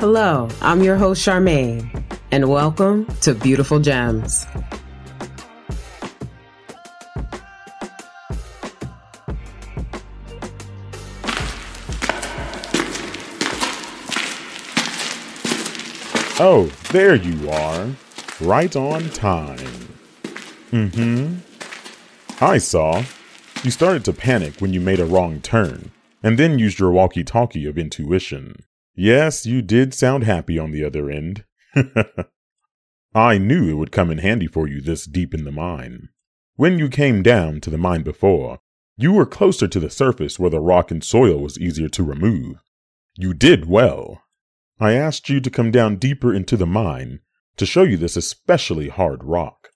Hello, I'm your host, Charmaine, and welcome to Beautiful Gems. Oh, there you are. Right on time. Mm hmm. I saw. You started to panic when you made a wrong turn, and then used your walkie talkie of intuition. Yes, you did sound happy on the other end. I knew it would come in handy for you this deep in the mine. When you came down to the mine before, you were closer to the surface where the rock and soil was easier to remove. You did well. I asked you to come down deeper into the mine to show you this especially hard rock.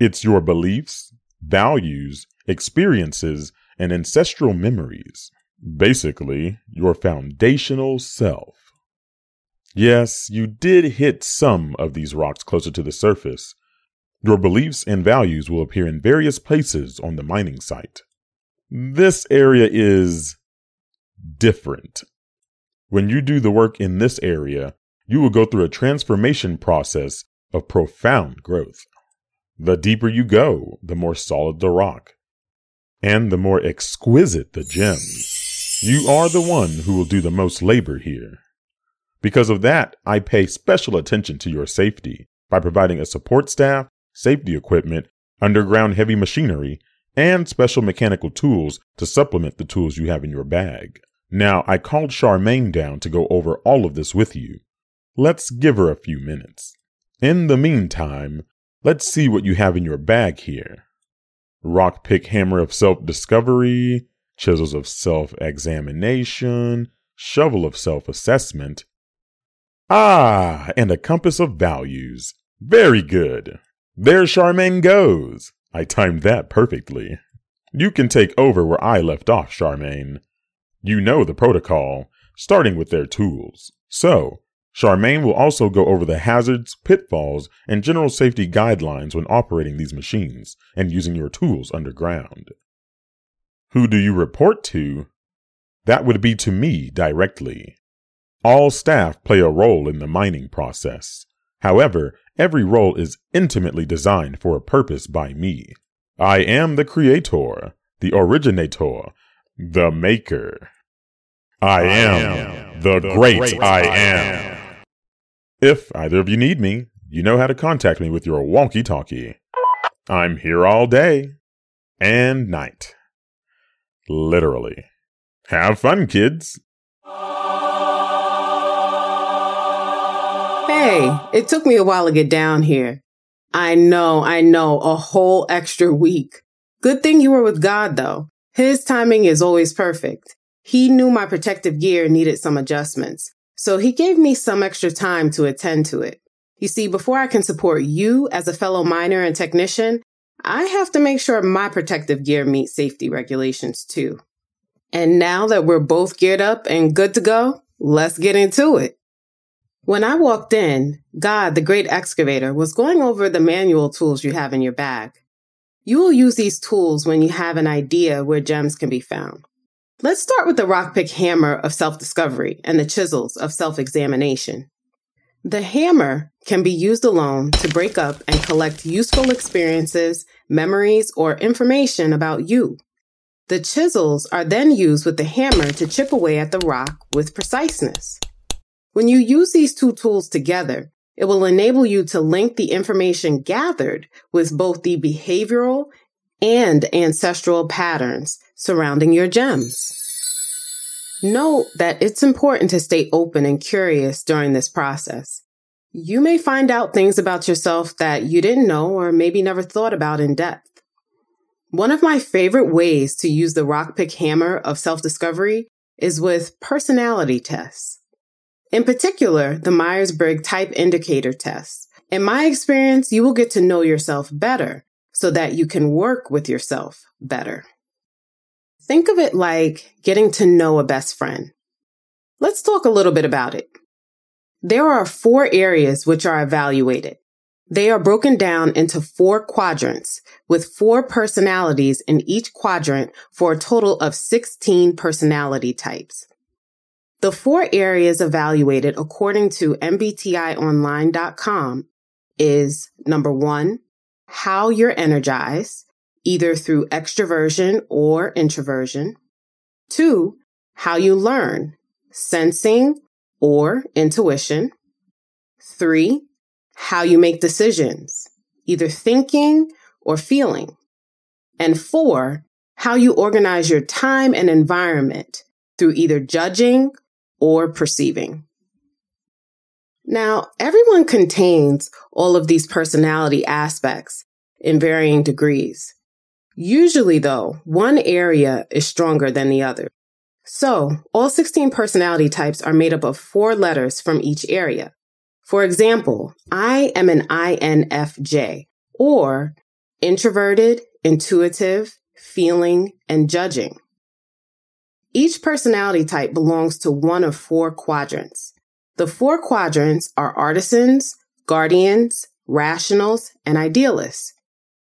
It's your beliefs, values, experiences, and ancestral memories. Basically, your foundational self. Yes, you did hit some of these rocks closer to the surface. Your beliefs and values will appear in various places on the mining site. This area is different. When you do the work in this area, you will go through a transformation process of profound growth. The deeper you go, the more solid the rock, and the more exquisite the gems. You are the one who will do the most labor here. Because of that, I pay special attention to your safety by providing a support staff, safety equipment, underground heavy machinery, and special mechanical tools to supplement the tools you have in your bag. Now, I called Charmaine down to go over all of this with you. Let's give her a few minutes. In the meantime, let's see what you have in your bag here. Rock pick hammer of self discovery, chisels of self examination, shovel of self assessment. Ah, and a compass of values. Very good. There Charmaine goes. I timed that perfectly. You can take over where I left off, Charmaine. You know the protocol, starting with their tools. So, Charmaine will also go over the hazards, pitfalls, and general safety guidelines when operating these machines and using your tools underground. Who do you report to? That would be to me directly. All staff play a role in the mining process. However, every role is intimately designed for a purpose by me. I am the creator, the originator, the maker. I am the great I am. If either of you need me, you know how to contact me with your wonky talkie. I'm here all day and night. Literally. Have fun, kids. Hey, it took me a while to get down here. I know, I know, a whole extra week. Good thing you were with God, though. His timing is always perfect. He knew my protective gear needed some adjustments, so he gave me some extra time to attend to it. You see, before I can support you as a fellow miner and technician, I have to make sure my protective gear meets safety regulations too. And now that we're both geared up and good to go, let's get into it. When I walked in, God, the great excavator, was going over the manual tools you have in your bag. You will use these tools when you have an idea where gems can be found. Let's start with the rockpick hammer of self-discovery and the chisels of self-examination. The hammer can be used alone to break up and collect useful experiences, memories, or information about you. The chisels are then used with the hammer to chip away at the rock with preciseness. When you use these two tools together, it will enable you to link the information gathered with both the behavioral and ancestral patterns surrounding your gems. Note that it's important to stay open and curious during this process. You may find out things about yourself that you didn't know or maybe never thought about in depth. One of my favorite ways to use the rock pick hammer of self-discovery is with personality tests. In particular, the Myers-Briggs type indicator test. In my experience, you will get to know yourself better so that you can work with yourself better. Think of it like getting to know a best friend. Let's talk a little bit about it. There are four areas which are evaluated. They are broken down into four quadrants with four personalities in each quadrant for a total of 16 personality types. The four areas evaluated according to MBTIOnline.com is number one, how you're energized, either through extroversion or introversion. Two, how you learn, sensing or intuition. Three, how you make decisions, either thinking or feeling. And four, how you organize your time and environment through either judging or perceiving. Now, everyone contains all of these personality aspects in varying degrees. Usually, though, one area is stronger than the other. So, all 16 personality types are made up of four letters from each area. For example, I am an INFJ, or introverted, intuitive, feeling, and judging. Each personality type belongs to one of four quadrants. The four quadrants are artisans, guardians, rationals, and idealists.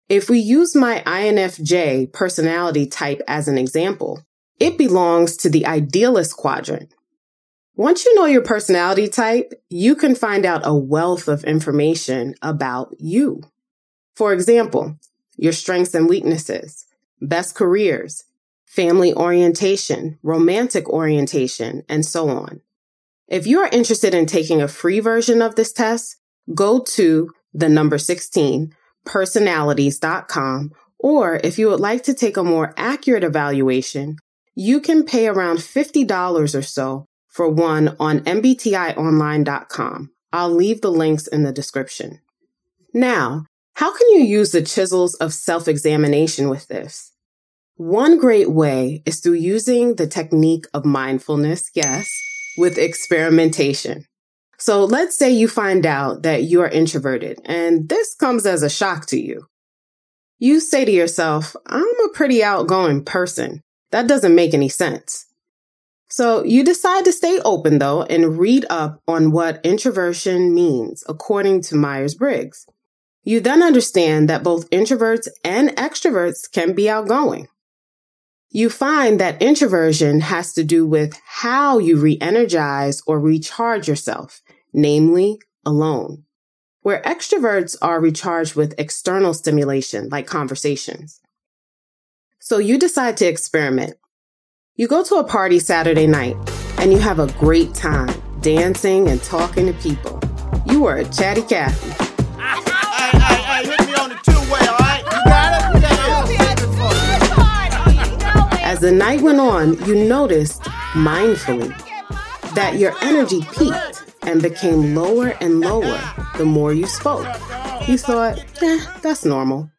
If we use my INFJ personality type as an example, it belongs to the idealist quadrant. Once you know your personality type, you can find out a wealth of information about you. For example, your strengths and weaknesses, best careers, family orientation, romantic orientation, and so on. If you are interested in taking a free version of this test, go to the number 16 personalities.com or if you would like to take a more accurate evaluation, you can pay around $50 or so for one on mbtionline.com. I'll leave the links in the description. Now, how can you use the chisels of self-examination with this? One great way is through using the technique of mindfulness, yes, with experimentation. So let's say you find out that you are introverted and this comes as a shock to you. You say to yourself, I'm a pretty outgoing person. That doesn't make any sense. So you decide to stay open though and read up on what introversion means according to Myers Briggs. You then understand that both introverts and extroverts can be outgoing you find that introversion has to do with how you re-energize or recharge yourself, namely alone. Where extroverts are recharged with external stimulation, like conversations. So you decide to experiment. You go to a party Saturday night and you have a great time dancing and talking to people. You are a chatty Cathy. As the night went on, you noticed mindfully that your energy peaked and became lower and lower the more you spoke. You thought, eh, that's normal.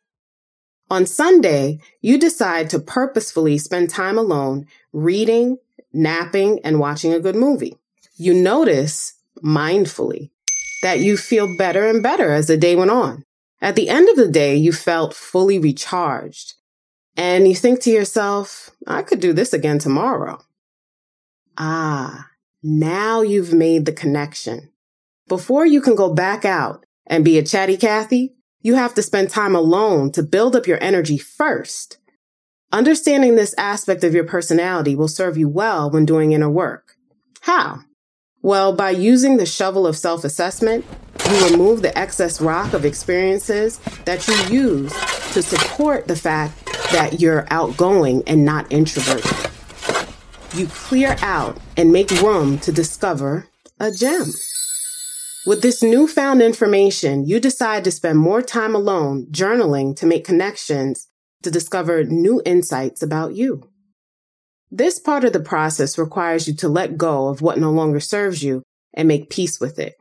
On Sunday, you decide to purposefully spend time alone, reading, napping, and watching a good movie. You notice mindfully that you feel better and better as the day went on. At the end of the day, you felt fully recharged and you think to yourself, I could do this again tomorrow. Ah, now you've made the connection. Before you can go back out and be a chatty Cathy, you have to spend time alone to build up your energy first. Understanding this aspect of your personality will serve you well when doing inner work. How? Well, by using the shovel of self assessment, you remove the excess rock of experiences that you use to support the fact that you're outgoing and not introverted. You clear out and make room to discover a gem. With this newfound information, you decide to spend more time alone journaling to make connections to discover new insights about you. This part of the process requires you to let go of what no longer serves you and make peace with it.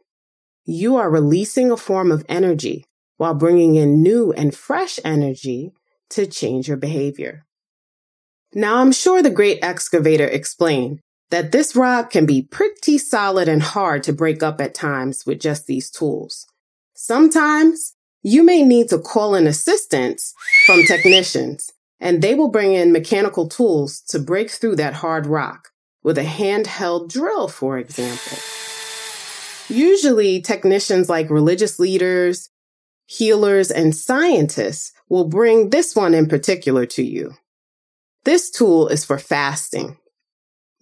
You are releasing a form of energy while bringing in new and fresh energy to change your behavior. Now, I'm sure the great excavator explained that this rock can be pretty solid and hard to break up at times with just these tools. Sometimes you may need to call in assistance from technicians, and they will bring in mechanical tools to break through that hard rock with a handheld drill, for example. Usually, technicians like religious leaders, healers, and scientists will bring this one in particular to you. This tool is for fasting.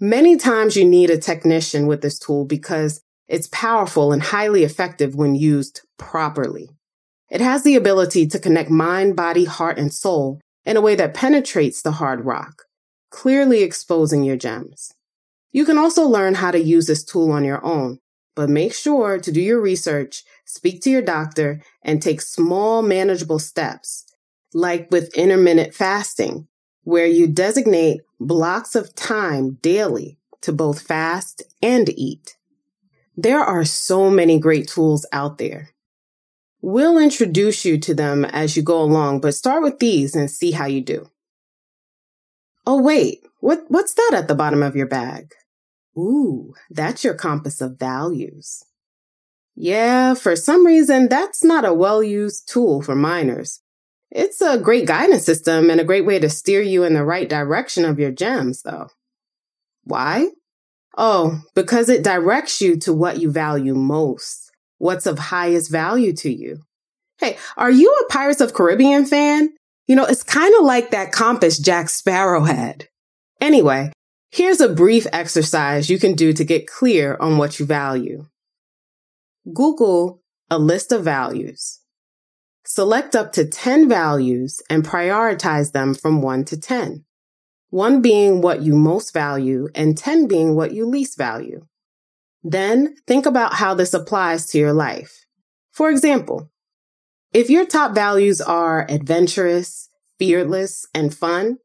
Many times you need a technician with this tool because it's powerful and highly effective when used properly. It has the ability to connect mind, body, heart, and soul in a way that penetrates the hard rock, clearly exposing your gems. You can also learn how to use this tool on your own, but make sure to do your research, speak to your doctor, and take small manageable steps, like with intermittent fasting, where you designate blocks of time daily to both fast and eat. There are so many great tools out there. We'll introduce you to them as you go along, but start with these and see how you do. Oh, wait, what, what's that at the bottom of your bag? Ooh, that's your compass of values. Yeah, for some reason, that's not a well used tool for miners. It's a great guidance system and a great way to steer you in the right direction of your gems, though. Why? Oh, because it directs you to what you value most, what's of highest value to you. Hey, are you a Pirates of Caribbean fan? You know, it's kind of like that compass Jack Sparrow had. Anyway, here's a brief exercise you can do to get clear on what you value. Google a list of values. Select up to 10 values and prioritize them from 1 to 10. 1 being what you most value and 10 being what you least value. Then think about how this applies to your life. For example, if your top values are adventurous, fearless, and fun,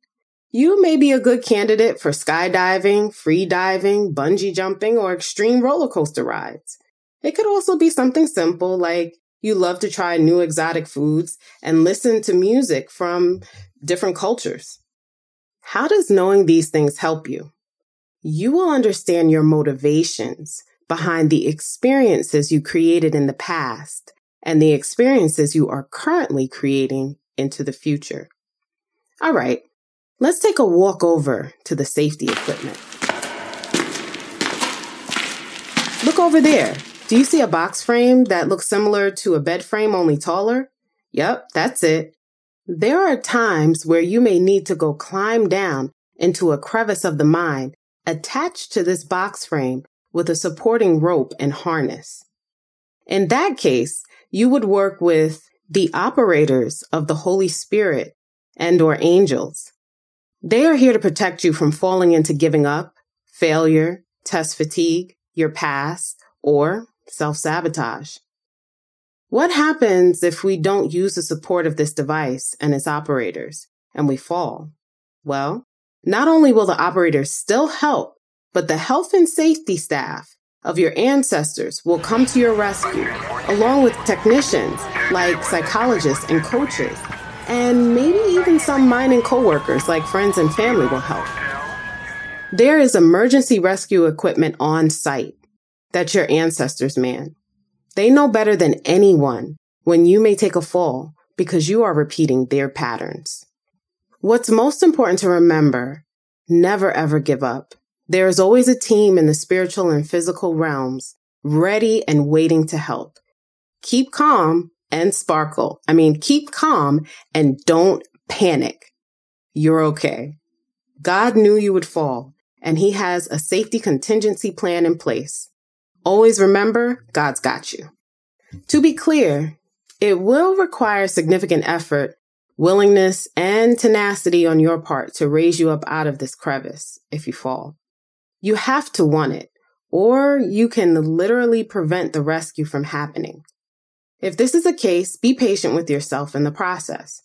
you may be a good candidate for skydiving, free diving, bungee jumping, or extreme roller coaster rides. It could also be something simple like you love to try new exotic foods and listen to music from different cultures. How does knowing these things help you? You will understand your motivations behind the experiences you created in the past and the experiences you are currently creating into the future. All right, let's take a walk over to the safety equipment. Look over there. Do you see a box frame that looks similar to a bed frame, only taller? Yep, that's it. There are times where you may need to go climb down into a crevice of the mind attached to this box frame with a supporting rope and harness. In that case, you would work with the operators of the Holy Spirit and or angels. They are here to protect you from falling into giving up, failure, test fatigue, your past, or self-sabotage. What happens if we don't use the support of this device and its operators and we fall? Well, not only will the operators still help, but the health and safety staff of your ancestors will come to your rescue, along with technicians like psychologists and coaches, and maybe even some mining coworkers like friends and family will help. There is emergency rescue equipment on site that your ancestors man. They know better than anyone when you may take a fall because you are repeating their patterns. What's most important to remember, never ever give up. There is always a team in the spiritual and physical realms ready and waiting to help. Keep calm and sparkle. I mean, keep calm and don't panic. You're okay. God knew you would fall and he has a safety contingency plan in place. Always remember, God's got you. To be clear, it will require significant effort, willingness, and tenacity on your part to raise you up out of this crevice if you fall. You have to want it, or you can literally prevent the rescue from happening. If this is the case, be patient with yourself in the process.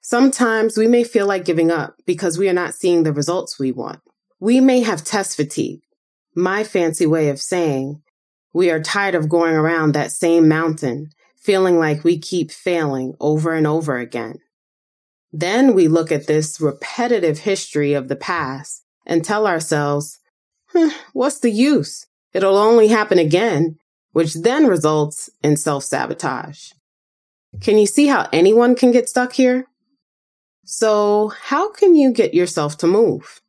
Sometimes we may feel like giving up because we are not seeing the results we want. We may have test fatigue, my fancy way of saying we are tired of going around that same mountain, feeling like we keep failing over and over again. Then we look at this repetitive history of the past and tell ourselves, what's the use? It'll only happen again, which then results in self sabotage. Can you see how anyone can get stuck here? So, how can you get yourself to move?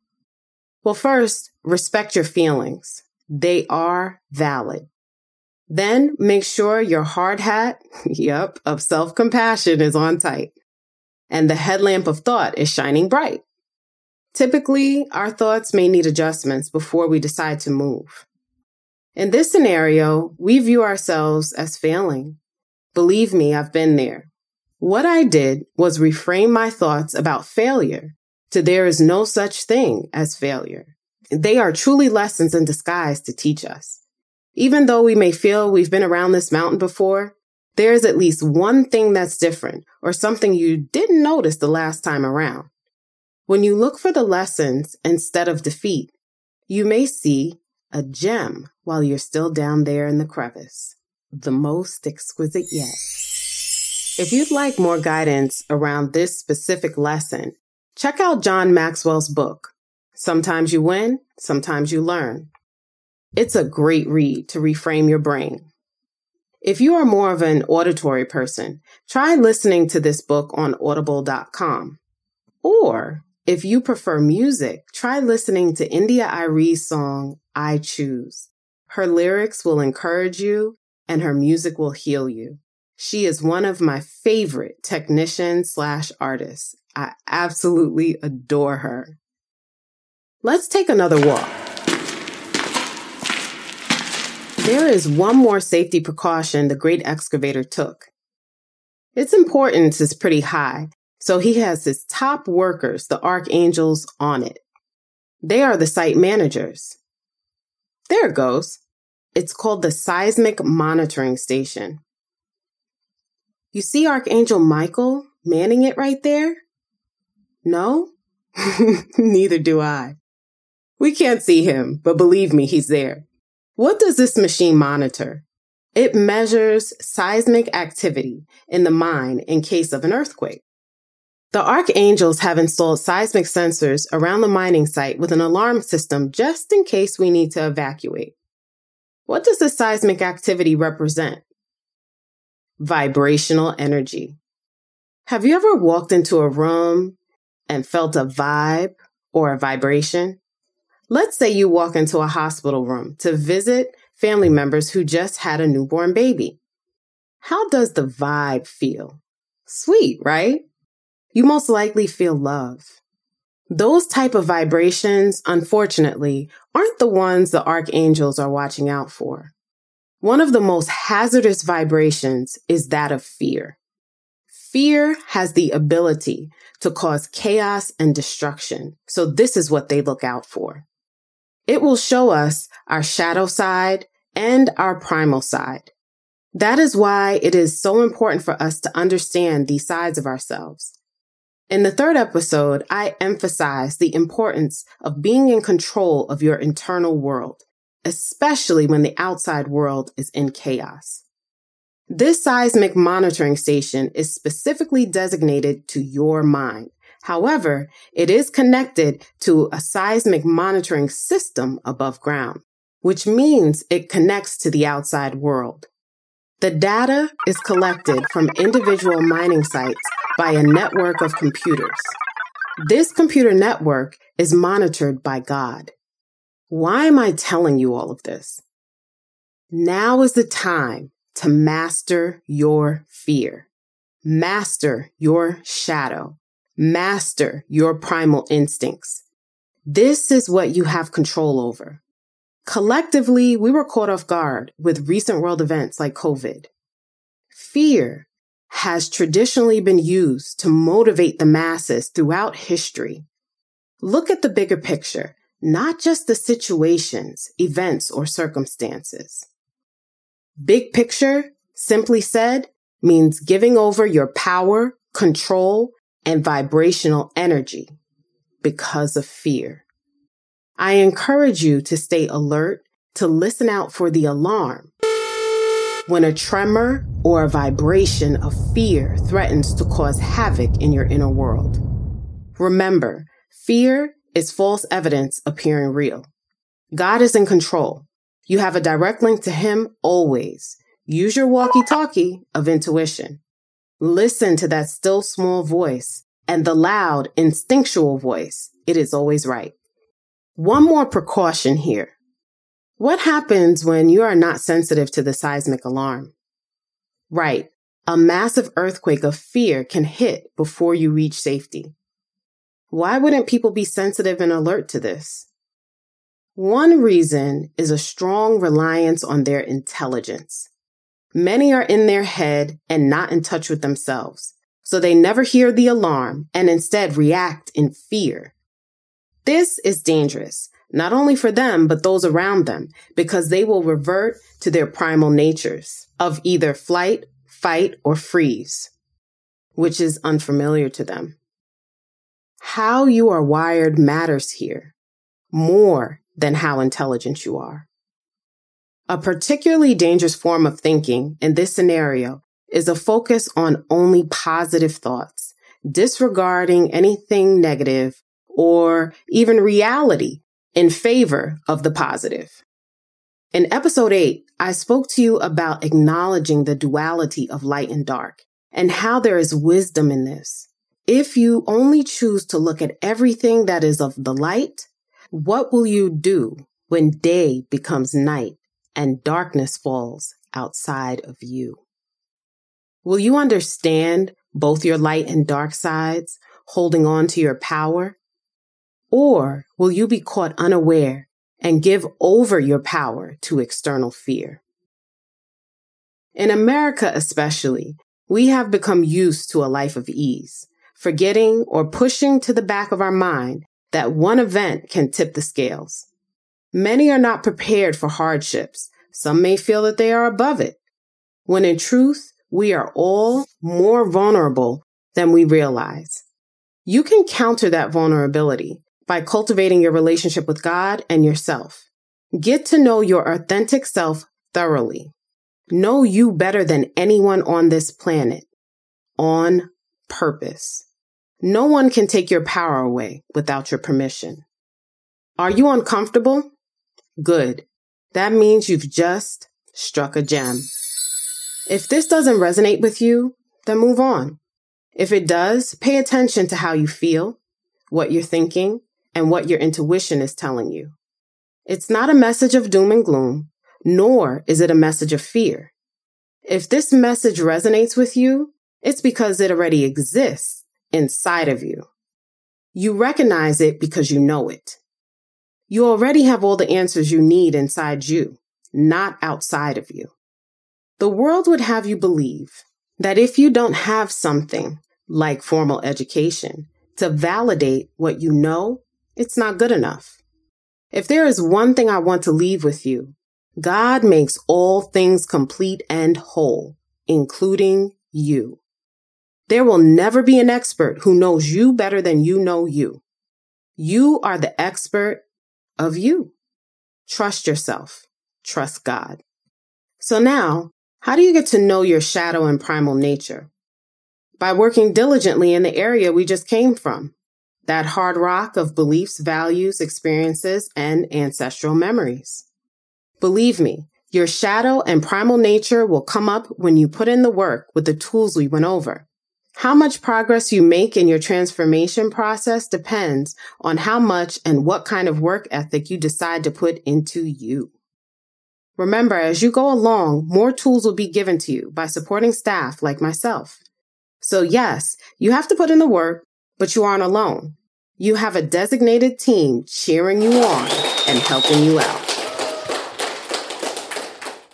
Well, first, respect your feelings. They are valid. Then make sure your hard hat, yep, of self compassion is on tight and the headlamp of thought is shining bright. Typically, our thoughts may need adjustments before we decide to move. In this scenario, we view ourselves as failing. Believe me, I've been there. What I did was reframe my thoughts about failure to there is no such thing as failure. They are truly lessons in disguise to teach us. Even though we may feel we've been around this mountain before, there is at least one thing that's different or something you didn't notice the last time around. When you look for the lessons instead of defeat, you may see a gem while you're still down there in the crevice. The most exquisite yet. If you'd like more guidance around this specific lesson, check out John Maxwell's book, Sometimes You Win, Sometimes You Learn. It's a great read to reframe your brain. If you are more of an auditory person, try listening to this book on audible.com. Or if you prefer music, try listening to India.Arie's song, I Choose. Her lyrics will encourage you and her music will heal you. She is one of my favorite technicians slash artists. I absolutely adore her. Let's take another walk. There is one more safety precaution the great excavator took. Its importance is pretty high, so he has his top workers, the archangels, on it. They are the site managers. There it goes. It's called the Seismic Monitoring Station. You see Archangel Michael manning it right there? No? Neither do I. We can't see him, but believe me, he's there. What does this machine monitor? It measures seismic activity in the mine in case of an earthquake. The archangels have installed seismic sensors around the mining site with an alarm system just in case we need to evacuate. What does the seismic activity represent? Vibrational energy. Have you ever walked into a room and felt a vibe or a vibration? Let's say you walk into a hospital room to visit family members who just had a newborn baby. How does the vibe feel? Sweet, right? you most likely feel love. Those type of vibrations, unfortunately, aren't the ones the archangels are watching out for. One of the most hazardous vibrations is that of fear. Fear has the ability to cause chaos and destruction. So this is what they look out for. It will show us our shadow side and our primal side. That is why it is so important for us to understand these sides of ourselves. In the third episode, I emphasize the importance of being in control of your internal world, especially when the outside world is in chaos. This seismic monitoring station is specifically designated to your mind. However, it is connected to a seismic monitoring system above ground, which means it connects to the outside world. The data is collected from individual mining sites by a network of computers. This computer network is monitored by God. Why am I telling you all of this? Now is the time to master your fear, master your shadow, master your primal instincts. This is what you have control over. Collectively, we were caught off guard with recent world events like COVID. Fear has traditionally been used to motivate the masses throughout history. Look at the bigger picture, not just the situations, events, or circumstances. Big picture, simply said, means giving over your power, control, and vibrational energy because of fear. I encourage you to stay alert, to listen out for the alarm. When a tremor or a vibration of fear threatens to cause havoc in your inner world. Remember, fear is false evidence appearing real. God is in control. You have a direct link to Him always. Use your walkie talkie of intuition. Listen to that still small voice and the loud instinctual voice. It is always right. One more precaution here. What happens when you are not sensitive to the seismic alarm? Right. A massive earthquake of fear can hit before you reach safety. Why wouldn't people be sensitive and alert to this? One reason is a strong reliance on their intelligence. Many are in their head and not in touch with themselves, so they never hear the alarm and instead react in fear. This is dangerous, not only for them, but those around them, because they will revert to their primal natures of either flight, fight, or freeze, which is unfamiliar to them. How you are wired matters here more than how intelligent you are. A particularly dangerous form of thinking in this scenario is a focus on only positive thoughts, disregarding anything negative or even reality in favor of the positive. In episode 8, I spoke to you about acknowledging the duality of light and dark and how there is wisdom in this. If you only choose to look at everything that is of the light, what will you do when day becomes night and darkness falls outside of you? Will you understand both your light and dark sides, holding on to your power? Or will you be caught unaware and give over your power to external fear? In America, especially, we have become used to a life of ease, forgetting or pushing to the back of our mind that one event can tip the scales. Many are not prepared for hardships. Some may feel that they are above it, when in truth, we are all more vulnerable than we realize. You can counter that vulnerability by cultivating your relationship with God and yourself. Get to know your authentic self thoroughly. Know you better than anyone on this planet on purpose. No one can take your power away without your permission. Are you uncomfortable? Good. That means you've just struck a gem. If this doesn't resonate with you, then move on. If it does, pay attention to how you feel, what you're thinking, and what your intuition is telling you. It's not a message of doom and gloom, nor is it a message of fear. If this message resonates with you, it's because it already exists inside of you. You recognize it because you know it. You already have all the answers you need inside you, not outside of you. The world would have you believe that if you don't have something like formal education to validate what you know it's not good enough. If there is one thing I want to leave with you, God makes all things complete and whole, including you. There will never be an expert who knows you better than you know you. You are the expert of you. Trust yourself. Trust God. So now, how do you get to know your shadow and primal nature? By working diligently in the area we just came from that hard rock of beliefs, values, experiences, and ancestral memories. Believe me, your shadow and primal nature will come up when you put in the work with the tools we went over. How much progress you make in your transformation process depends on how much and what kind of work ethic you decide to put into you. Remember, as you go along, more tools will be given to you by supporting staff like myself. So yes, you have to put in the work, but you aren't alone. You have a designated team cheering you on and helping you out.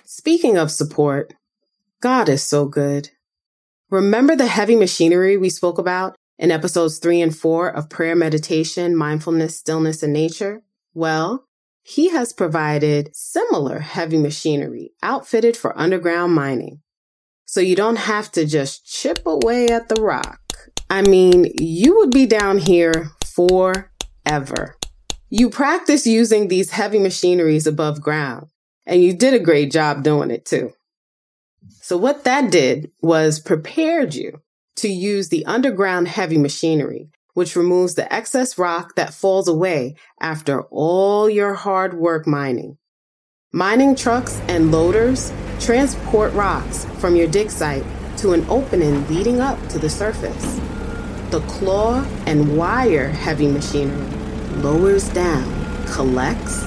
Speaking of support, God is so good. Remember the heavy machinery we spoke about in episodes three and four of prayer, meditation, mindfulness, stillness, and nature? Well, he has provided similar heavy machinery outfitted for underground mining. So you don't have to just chip away at the rock. I mean, you would be down here forever. You practice using these heavy machineries above ground, and you did a great job doing it too. So what that did was prepared you to use the underground heavy machinery, which removes the excess rock that falls away after all your hard work mining. Mining trucks and loaders transport rocks from your dig site to an opening leading up to the surface. The claw and wire heavy machinery lowers down, collects,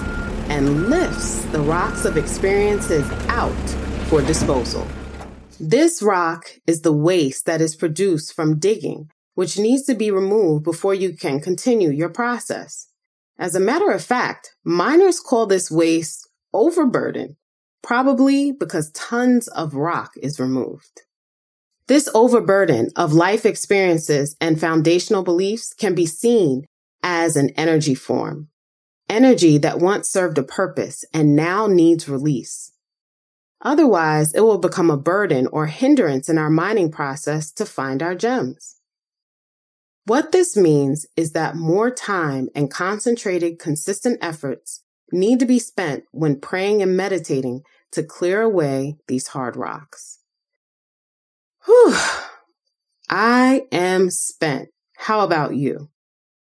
and lifts the rocks of experiences out for disposal. This rock is the waste that is produced from digging which needs to be removed before you can continue your process. As a matter of fact, miners call this waste overburden, probably because tons of rock is removed. This overburden of life experiences and foundational beliefs can be seen as an energy form, energy that once served a purpose and now needs release. Otherwise, it will become a burden or hindrance in our mining process to find our gems. What this means is that more time and concentrated, consistent efforts need to be spent when praying and meditating to clear away these hard rocks. Whew. I am spent. How about you?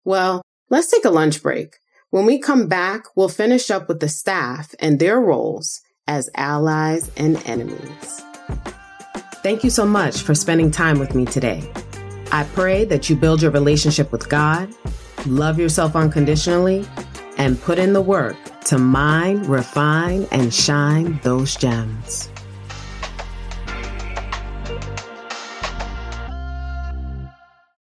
Well, let's take a lunch break. When we come back, we'll finish up with the staff and their roles as allies and enemies. Thank you so much for spending time with me today. I pray that you build your relationship with God, love yourself unconditionally, and put in the work to mine, refine, and shine those gems.